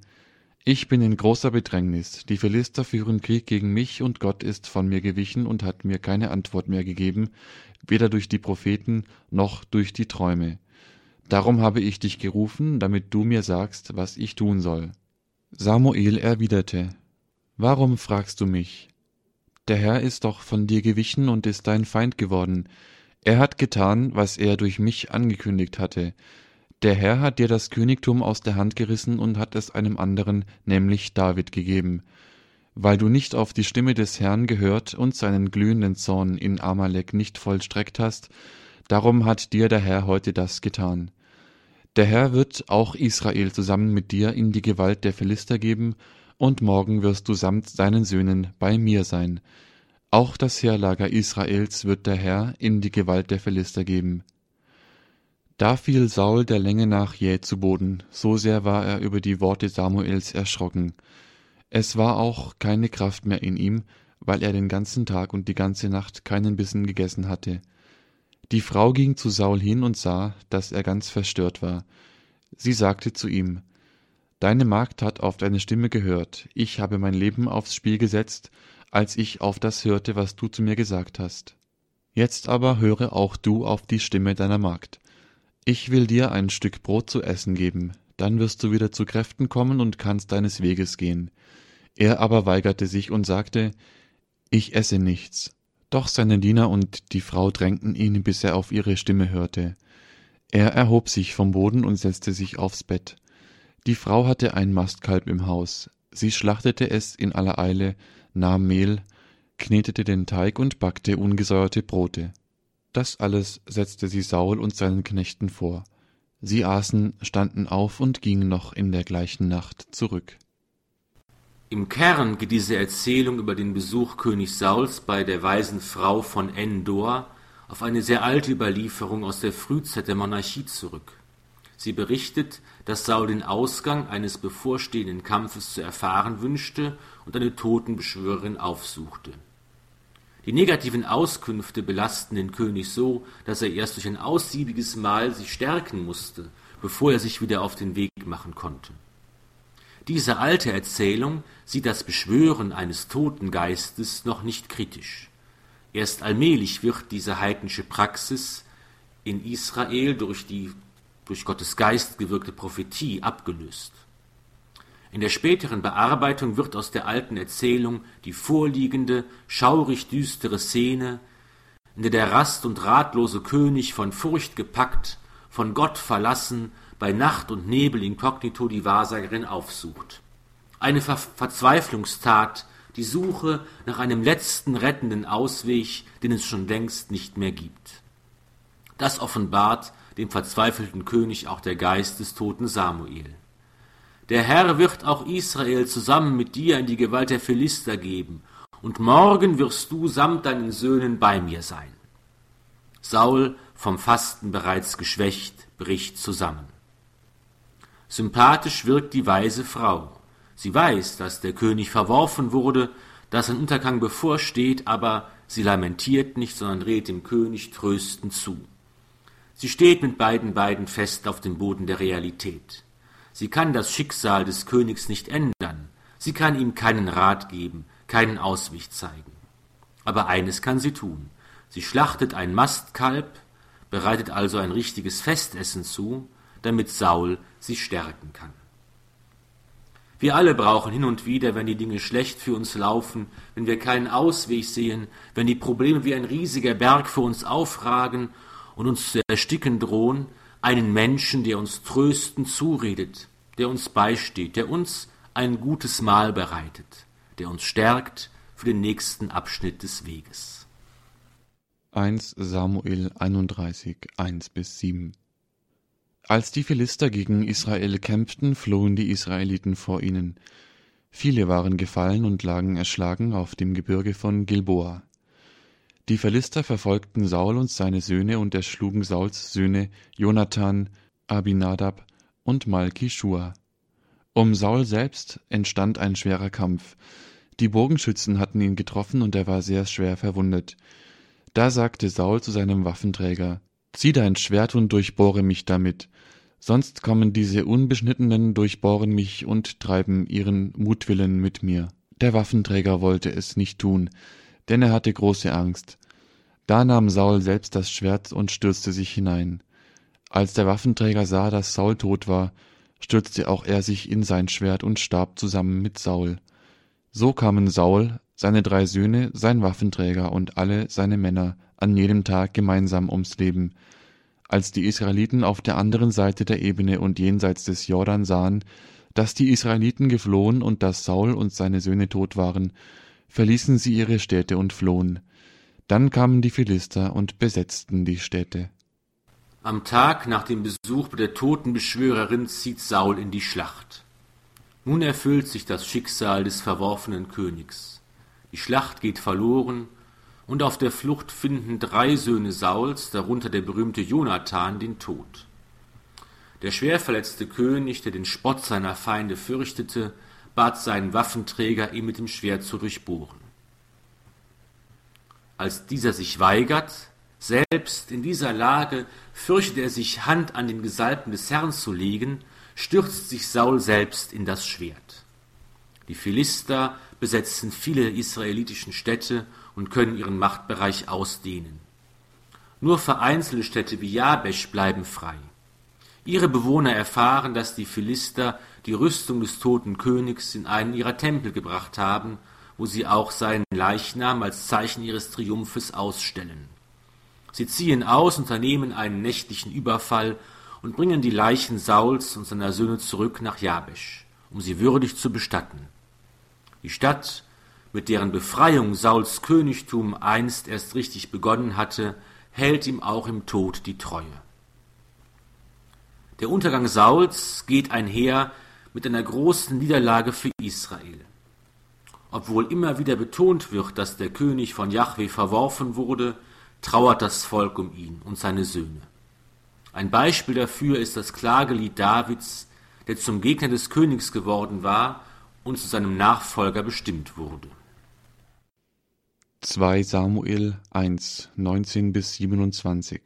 Ich bin in großer Bedrängnis, die Philister führen Krieg gegen mich, und Gott ist von mir gewichen und hat mir keine Antwort mehr gegeben, weder durch die Propheten noch durch die Träume. Darum habe ich dich gerufen, damit du mir sagst, was ich tun soll. Samuel erwiderte, Warum fragst du mich? Der Herr ist doch von dir gewichen und ist dein Feind geworden, er hat getan, was er durch mich angekündigt hatte. Der Herr hat dir das Königtum aus der Hand gerissen und hat es einem anderen, nämlich David, gegeben. Weil du nicht auf die Stimme des Herrn gehört und seinen glühenden Zorn in Amalek nicht vollstreckt hast, darum hat dir der Herr heute das getan. Der Herr wird auch Israel zusammen mit dir in die Gewalt der Philister geben, und morgen wirst du samt seinen Söhnen bei mir sein. Auch das Heerlager Israels wird der Herr in die Gewalt der Philister geben. Da fiel Saul der Länge nach jäh zu Boden, so sehr war er über die Worte Samuels erschrocken. Es war auch keine Kraft mehr in ihm, weil er den ganzen Tag und die ganze Nacht keinen Bissen gegessen hatte. Die Frau ging zu Saul hin und sah, dass er ganz verstört war. Sie sagte zu ihm, Deine Magd hat auf deine Stimme gehört, ich habe mein Leben aufs Spiel gesetzt, als ich auf das hörte, was du zu mir gesagt hast. Jetzt aber höre auch du auf die Stimme deiner Magd. Ich will dir ein Stück Brot zu essen geben, dann wirst du wieder zu Kräften kommen und kannst deines Weges gehen. Er aber weigerte sich und sagte, Ich esse nichts. Doch seine Diener und die Frau drängten ihn, bis er auf ihre Stimme hörte. Er erhob sich vom Boden und setzte sich aufs Bett. Die Frau hatte ein Mastkalb im Haus. Sie schlachtete es in aller Eile, nahm Mehl, knetete den Teig und backte ungesäuerte Brote. Das alles setzte sie Saul und seinen Knechten vor. Sie aßen, standen auf und gingen noch in der gleichen Nacht zurück. Im Kern geht diese Erzählung über den Besuch König Sauls bei der weisen Frau von Endor auf eine sehr alte Überlieferung aus der Frühzeit der Monarchie zurück. Sie berichtet, dass Saul den Ausgang eines bevorstehenden Kampfes zu erfahren wünschte und eine Totenbeschwörerin aufsuchte. Die negativen Auskünfte belasten den König so, dass er erst durch ein aussiebiges Mahl sich stärken musste, bevor er sich wieder auf den Weg machen konnte. Diese alte Erzählung sieht das Beschwören eines toten Geistes noch nicht kritisch. Erst allmählich wird diese heidnische Praxis in Israel durch die durch Gottes Geist gewirkte Prophetie abgelöst. In der späteren Bearbeitung wird aus der alten Erzählung die vorliegende, schaurig düstere Szene, in der der rast und ratlose König von Furcht gepackt, von Gott verlassen, bei Nacht und Nebel inkognito die Wahrsagerin aufsucht. Eine Ver Verzweiflungstat, die Suche nach einem letzten rettenden Ausweg, den es schon längst nicht mehr gibt. Das offenbart dem verzweifelten König auch der Geist des toten Samuel. Der Herr wird auch Israel zusammen mit dir in die Gewalt der Philister geben, und morgen wirst du samt deinen Söhnen bei mir sein. Saul, vom Fasten bereits geschwächt, bricht zusammen. Sympathisch wirkt die weise Frau. Sie weiß, dass der König verworfen wurde, dass ein Untergang bevorsteht, aber sie lamentiert nicht, sondern redet dem König tröstend zu. Sie steht mit beiden Beinen fest auf dem Boden der Realität. Sie kann das Schicksal des Königs nicht ändern, sie kann ihm keinen Rat geben, keinen Ausweg zeigen. Aber eines kann sie tun. Sie schlachtet ein Mastkalb, bereitet also ein richtiges Festessen zu, damit Saul sich stärken kann. Wir alle brauchen hin und wieder, wenn die Dinge schlecht für uns laufen, wenn wir keinen Ausweg sehen, wenn die Probleme wie ein riesiger Berg vor uns aufragen und uns zu ersticken drohen, einen Menschen, der uns trösten zuredet, der uns beisteht, der uns ein gutes Mahl bereitet, der uns stärkt für den nächsten Abschnitt des Weges. 1 Samuel 31, 1 bis 7 Als die Philister gegen Israel kämpften, flohen die Israeliten vor ihnen. Viele waren gefallen und lagen erschlagen auf dem Gebirge von Gilboa. Die Philister verfolgten Saul und seine Söhne und erschlugen Sauls Söhne Jonathan, Abinadab und Malki-Schua. Um Saul selbst entstand ein schwerer Kampf. Die Bogenschützen hatten ihn getroffen und er war sehr schwer verwundet. Da sagte Saul zu seinem Waffenträger, Zieh dein Schwert und durchbohre mich damit, sonst kommen diese Unbeschnittenen, durchbohren mich und treiben ihren Mutwillen mit mir. Der Waffenträger wollte es nicht tun, denn er hatte große Angst. Da nahm Saul selbst das Schwert und stürzte sich hinein. Als der Waffenträger sah, dass Saul tot war, stürzte auch er sich in sein Schwert und starb zusammen mit Saul. So kamen Saul, seine drei Söhne, sein Waffenträger und alle seine Männer an jedem Tag gemeinsam ums Leben. Als die Israeliten auf der anderen Seite der Ebene und jenseits des Jordan sahen, dass die Israeliten geflohen und dass Saul und seine Söhne tot waren, verließen sie ihre Städte und flohen. Dann kamen die Philister und besetzten die Städte. Am Tag nach dem Besuch der Totenbeschwörerin zieht Saul in die Schlacht. Nun erfüllt sich das Schicksal des verworfenen Königs. Die Schlacht geht verloren, und auf der Flucht finden drei Söhne Sauls, darunter der berühmte Jonathan, den Tod. Der schwerverletzte König, der den Spott seiner Feinde fürchtete, bat seinen Waffenträger, ihn mit dem Schwert zu durchbohren. Als dieser sich weigert, Selbst in dieser Lage fürchtet er sich, Hand an den Gesalbten des Herrn zu legen, stürzt sich Saul selbst in das Schwert. Die Philister besetzen viele israelitischen Städte und können ihren Machtbereich ausdehnen. Nur vereinzelte Städte wie Jabesch bleiben frei. Ihre Bewohner erfahren, dass die Philister die Rüstung des toten Königs in einen ihrer Tempel gebracht haben, wo sie auch seinen Leichnam als Zeichen ihres Triumphes ausstellen. Sie ziehen aus, unternehmen einen nächtlichen Überfall und bringen die Leichen Sauls und seiner Söhne zurück nach Jabesch, um sie würdig zu bestatten. Die Stadt, mit deren Befreiung Sauls Königtum einst erst richtig begonnen hatte, hält ihm auch im Tod die Treue. Der Untergang Sauls geht einher mit einer großen Niederlage für Israel. Obwohl immer wieder betont wird, dass der König von Jahwe verworfen wurde, trauert das Volk um ihn und seine Söhne. Ein Beispiel dafür ist das Klagelied Davids, der zum Gegner des Königs geworden war und zu seinem Nachfolger bestimmt wurde. 2 Samuel 1, 19 bis 27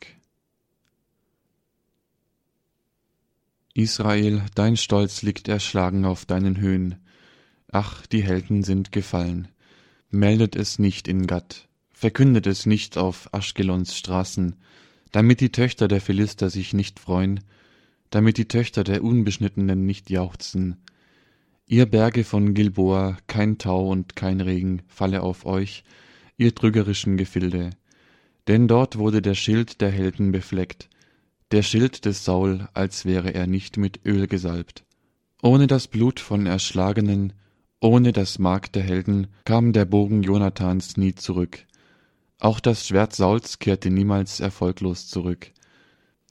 Israel, dein Stolz liegt erschlagen auf deinen Höhen. Ach, die Helden sind gefallen. Meldet es nicht in Gatt, verkündet es nicht auf Aschkelons Straßen, damit die Töchter der Philister sich nicht freuen, damit die Töchter der Unbeschnittenen nicht jauchzen. Ihr Berge von Gilboa, kein Tau und kein Regen falle auf euch, ihr trügerischen Gefilde. Denn dort wurde der Schild der Helden befleckt, der Schild des Saul, als wäre er nicht mit Öl gesalbt. Ohne das Blut von Erschlagenen, ohne das Mark der Helden kam der Bogen Jonathans nie zurück. Auch das Schwert Sauls kehrte niemals erfolglos zurück.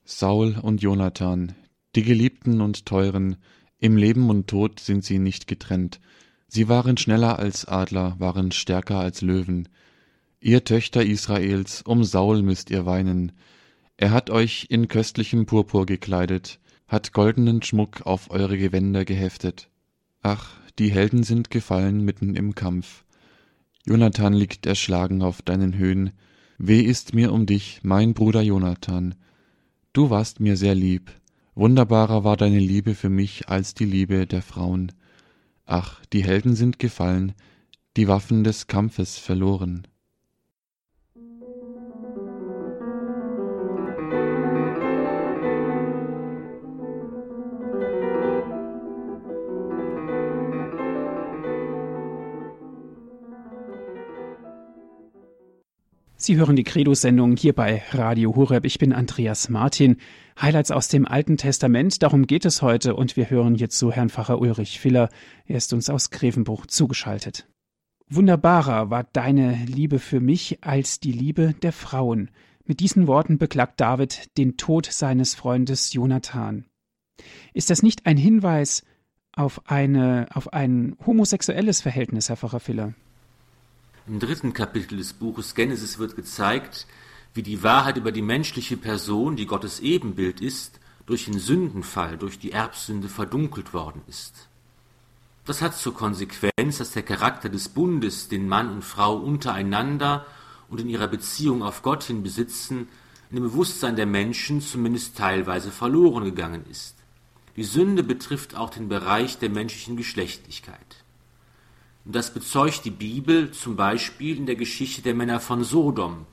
Saul und Jonathan, die Geliebten und Teuren, im Leben und Tod sind sie nicht getrennt. Sie waren schneller als Adler, waren stärker als Löwen. Ihr Töchter Israels, um Saul müsst ihr weinen. Er hat euch in köstlichem Purpur gekleidet, hat goldenen Schmuck auf eure Gewänder geheftet. Ach, die Helden sind gefallen mitten im Kampf. Jonathan liegt erschlagen auf deinen Höhen. Weh ist mir um dich, mein Bruder Jonathan. Du warst mir sehr lieb. Wunderbarer war deine Liebe für mich als die Liebe der Frauen. Ach, die Helden sind gefallen, die Waffen des Kampfes verloren. Sie hören die Credo-Sendung hier bei Radio Horeb. Ich bin Andreas Martin. Highlights aus dem Alten Testament, darum geht es heute und wir hören jetzt zu Herrn Pfarrer Ulrich Filler. Er ist uns aus Grevenbruch zugeschaltet. Wunderbarer war deine Liebe für mich als die Liebe der Frauen. Mit diesen Worten beklagt David den Tod seines Freundes Jonathan. Ist das nicht ein Hinweis auf, eine, auf ein homosexuelles Verhältnis, Herr Pfarrer Filler? Im dritten Kapitel des Buches Genesis wird gezeigt, wie die Wahrheit über die menschliche Person, die Gottes Ebenbild ist, durch den Sündenfall, durch die Erbsünde verdunkelt worden ist. Das hat zur Konsequenz, dass der Charakter des Bundes, den Mann und Frau untereinander und in ihrer Beziehung auf Gott hin besitzen, in dem Bewusstsein der Menschen zumindest teilweise verloren gegangen ist. Die Sünde betrifft auch den Bereich der menschlichen Geschlechtlichkeit. Und das bezeugt die Bibel zum Beispiel in der Geschichte der Männer von Sodom,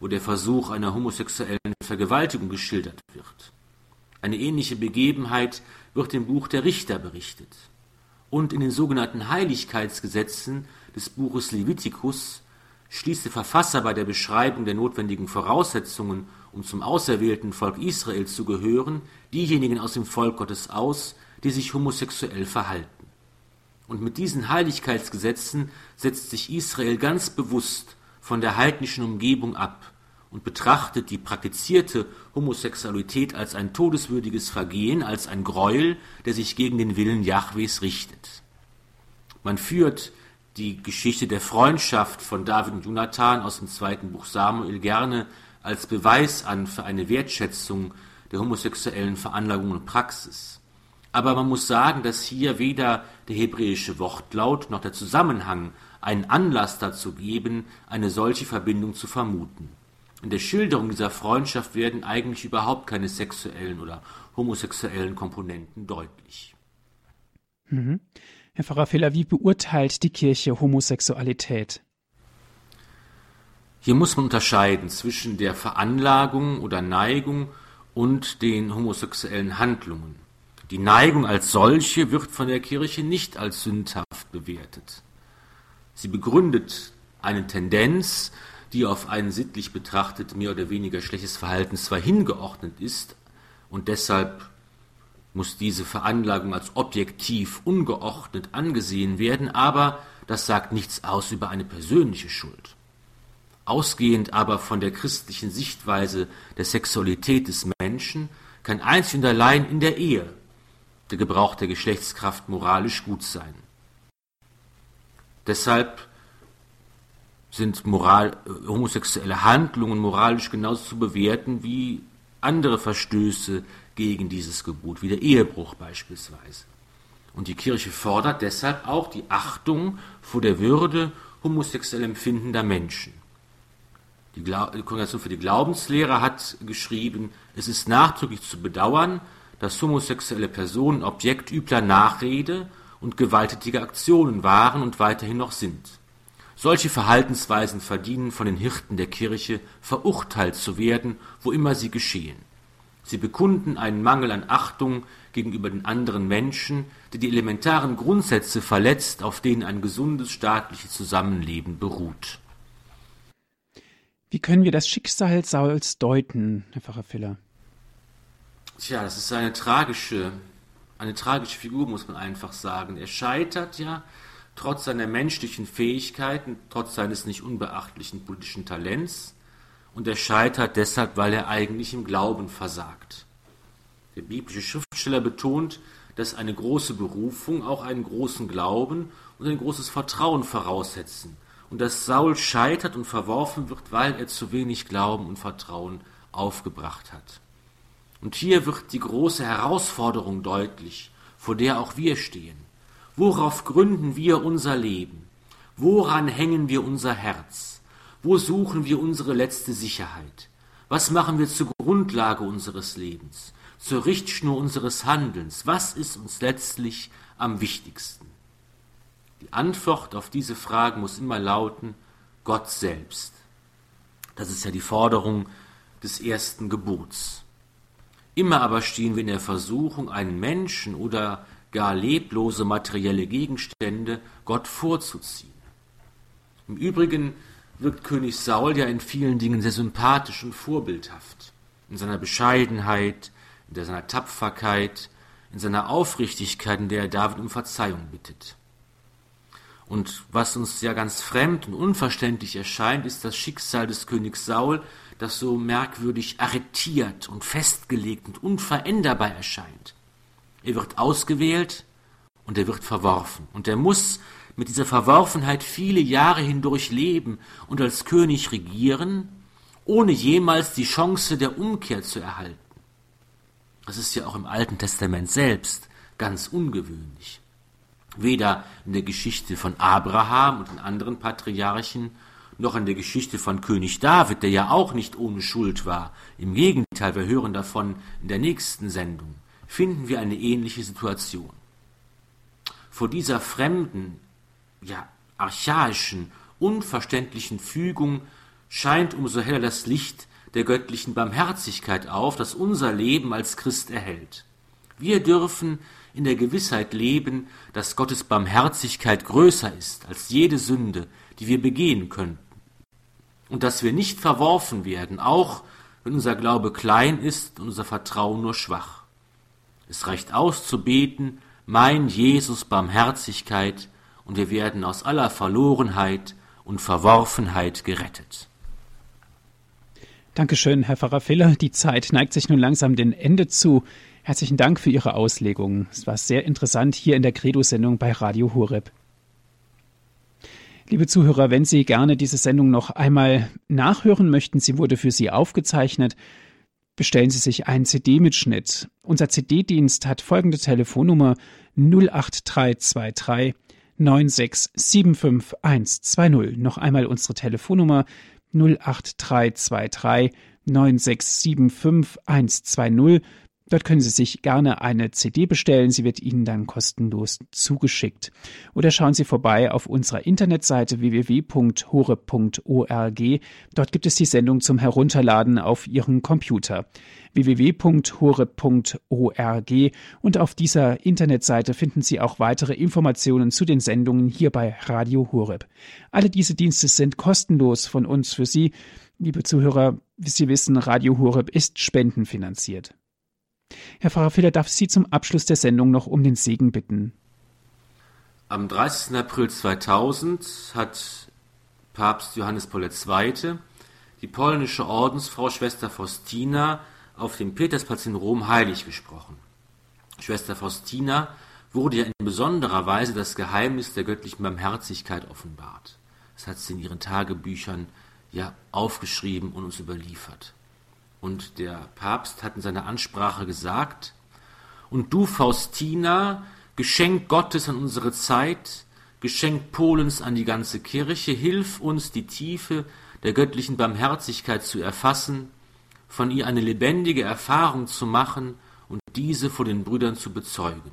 wo der Versuch einer homosexuellen Vergewaltigung geschildert wird. Eine ähnliche Begebenheit wird im Buch der Richter berichtet. Und in den sogenannten Heiligkeitsgesetzen des Buches Levitikus schließt der Verfasser bei der Beschreibung der notwendigen Voraussetzungen, um zum auserwählten Volk Israel zu gehören, diejenigen aus dem Volk Gottes aus, die sich homosexuell verhalten. Und mit diesen Heiligkeitsgesetzen setzt sich Israel ganz bewusst von der heidnischen Umgebung ab und betrachtet die praktizierte Homosexualität als ein todeswürdiges Vergehen, als ein Greuel, der sich gegen den Willen Jahwes richtet. Man führt die Geschichte der Freundschaft von David und Jonathan aus dem zweiten Buch Samuel gerne als Beweis an für eine Wertschätzung der homosexuellen Veranlagung und Praxis. Aber man muss sagen, dass hier weder der hebräische Wortlaut noch der Zusammenhang einen Anlass dazu geben, eine solche Verbindung zu vermuten. In der Schilderung dieser Freundschaft werden eigentlich überhaupt keine sexuellen oder homosexuellen Komponenten deutlich. Mhm. Herr Pfarrer Fehler, wie beurteilt die Kirche Homosexualität? Hier muss man unterscheiden zwischen der Veranlagung oder Neigung und den homosexuellen Handlungen. Die Neigung als solche wird von der Kirche nicht als sündhaft bewertet. Sie begründet eine Tendenz, die auf ein sittlich betrachtet mehr oder weniger schlechtes Verhalten zwar hingeordnet ist und deshalb muss diese Veranlagung als objektiv ungeordnet angesehen werden, aber das sagt nichts aus über eine persönliche Schuld. Ausgehend aber von der christlichen Sichtweise der Sexualität des Menschen kann einzig und allein in der Ehe der Gebrauch der Geschlechtskraft moralisch gut sein. Deshalb sind moral, äh, homosexuelle Handlungen moralisch genauso zu bewerten wie andere Verstöße gegen dieses Gebot, wie der Ehebruch beispielsweise. Und die Kirche fordert deshalb auch die Achtung vor der Würde homosexuell empfindender Menschen. Die, Kongregation für die Glaubenslehre hat geschrieben, es ist nachdrücklich zu bedauern, dass homosexuelle Personen Objekt übler Nachrede und gewalttätiger Aktionen waren und weiterhin noch sind. Solche Verhaltensweisen verdienen von den Hirten der Kirche verurteilt zu werden, wo immer sie geschehen. Sie bekunden einen Mangel an Achtung gegenüber den anderen Menschen, der die elementaren Grundsätze verletzt, auf denen ein gesundes staatliches Zusammenleben beruht. Wie können wir das Schicksal Sauls deuten, Herr Pfarrer Filler? Tja, das ist eine tragische, eine tragische Figur, muss man einfach sagen. Er scheitert ja trotz seiner menschlichen Fähigkeiten, trotz seines nicht unbeachtlichen politischen Talents, und er scheitert deshalb, weil er eigentlich im Glauben versagt. Der biblische Schriftsteller betont, dass eine große Berufung auch einen großen Glauben und ein großes Vertrauen voraussetzen und dass Saul scheitert und verworfen wird, weil er zu wenig Glauben und Vertrauen aufgebracht hat. Und hier wird die große Herausforderung deutlich, vor der auch wir stehen. Worauf gründen wir unser Leben? Woran hängen wir unser Herz? Wo suchen wir unsere letzte Sicherheit? Was machen wir zur Grundlage unseres Lebens, zur Richtschnur unseres Handelns? Was ist uns letztlich am wichtigsten? Die Antwort auf diese Fragen muss immer lauten Gott selbst. Das ist ja die Forderung des ersten Gebots. Immer aber stehen wir in der Versuchung, einen Menschen oder gar leblose materielle Gegenstände Gott vorzuziehen. Im Übrigen wirkt König Saul ja in vielen Dingen sehr sympathisch und vorbildhaft. In seiner Bescheidenheit, in seiner Tapferkeit, in seiner Aufrichtigkeit, in der er David um Verzeihung bittet. Und was uns ja ganz fremd und unverständlich erscheint, ist das Schicksal des Königs Saul, das so merkwürdig arretiert und festgelegt und unveränderbar erscheint. Er wird ausgewählt und er wird verworfen. Und er muss mit dieser Verworfenheit viele Jahre hindurch leben und als König regieren, ohne jemals die Chance der Umkehr zu erhalten. Das ist ja auch im Alten Testament selbst ganz ungewöhnlich. Weder in der Geschichte von Abraham und den anderen Patriarchen, noch in der Geschichte von König David, der ja auch nicht ohne Schuld war. Im Gegenteil, wir hören davon in der nächsten Sendung, finden wir eine ähnliche Situation. Vor dieser fremden, ja, archaischen, unverständlichen Fügung scheint umso heller das Licht der göttlichen Barmherzigkeit auf, das unser Leben als Christ erhält. Wir dürfen in der Gewissheit leben, dass Gottes Barmherzigkeit größer ist als jede Sünde, die wir begehen könnten. Und dass wir nicht verworfen werden, auch wenn unser Glaube klein ist und unser Vertrauen nur schwach. Es reicht aus zu beten, mein Jesus Barmherzigkeit, und wir werden aus aller Verlorenheit und Verworfenheit gerettet. Dankeschön, Herr Pfarrer Filler. Die Zeit neigt sich nun langsam dem Ende zu. Herzlichen Dank für Ihre Auslegung. Es war sehr interessant hier in der Credo-Sendung bei Radio Horeb. Liebe Zuhörer, wenn Sie gerne diese Sendung noch einmal nachhören möchten, sie wurde für Sie aufgezeichnet, bestellen Sie sich einen CD-Mitschnitt. Unser CD-Dienst hat folgende Telefonnummer 08323 9675120. Noch einmal unsere Telefonnummer 08323 9675 120 Dort können Sie sich gerne eine CD bestellen. Sie wird Ihnen dann kostenlos zugeschickt. Oder schauen Sie vorbei auf unserer Internetseite www.hore.org. Dort gibt es die Sendung zum Herunterladen auf Ihren Computer. www.hore.org. Und auf dieser Internetseite finden Sie auch weitere Informationen zu den Sendungen hier bei Radio Horeb. Alle diese Dienste sind kostenlos von uns für Sie. Liebe Zuhörer, wie Sie wissen, Radio Horeb ist spendenfinanziert. Herr Pfarrer Filler darf Sie zum Abschluss der Sendung noch um den Segen bitten. Am 30. April 2000 hat Papst Johannes Paul II. die polnische Ordensfrau Schwester Faustina auf dem Petersplatz in Rom heilig gesprochen. Schwester Faustina wurde ja in besonderer Weise das Geheimnis der göttlichen Barmherzigkeit offenbart. Das hat sie in ihren Tagebüchern ja aufgeschrieben und uns überliefert. Und der Papst hat in seiner Ansprache gesagt, und du, Faustina, Geschenk Gottes an unsere Zeit, Geschenk Polens an die ganze Kirche, hilf uns, die Tiefe der göttlichen Barmherzigkeit zu erfassen, von ihr eine lebendige Erfahrung zu machen und diese vor den Brüdern zu bezeugen.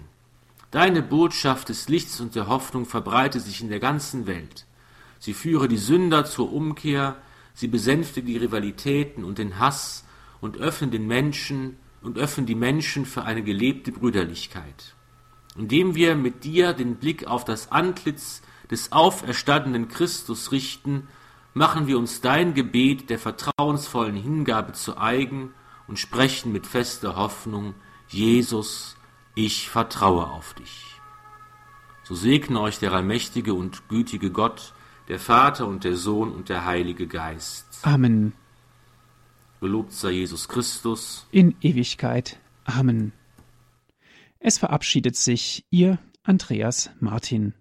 Deine Botschaft des Lichts und der Hoffnung verbreite sich in der ganzen Welt. Sie führe die Sünder zur Umkehr, sie besänftige die Rivalitäten und den Hass und öffnen den Menschen und öffnen die Menschen für eine gelebte Brüderlichkeit. Indem wir mit dir den Blick auf das Antlitz des auferstandenen Christus richten, machen wir uns dein Gebet der vertrauensvollen Hingabe zu eigen und sprechen mit fester Hoffnung, Jesus, ich vertraue auf dich. So segne euch der allmächtige und gütige Gott, der Vater und der Sohn und der Heilige Geist. Amen. Gelobt sei Jesus Christus. In Ewigkeit. Amen. Es verabschiedet sich Ihr Andreas Martin.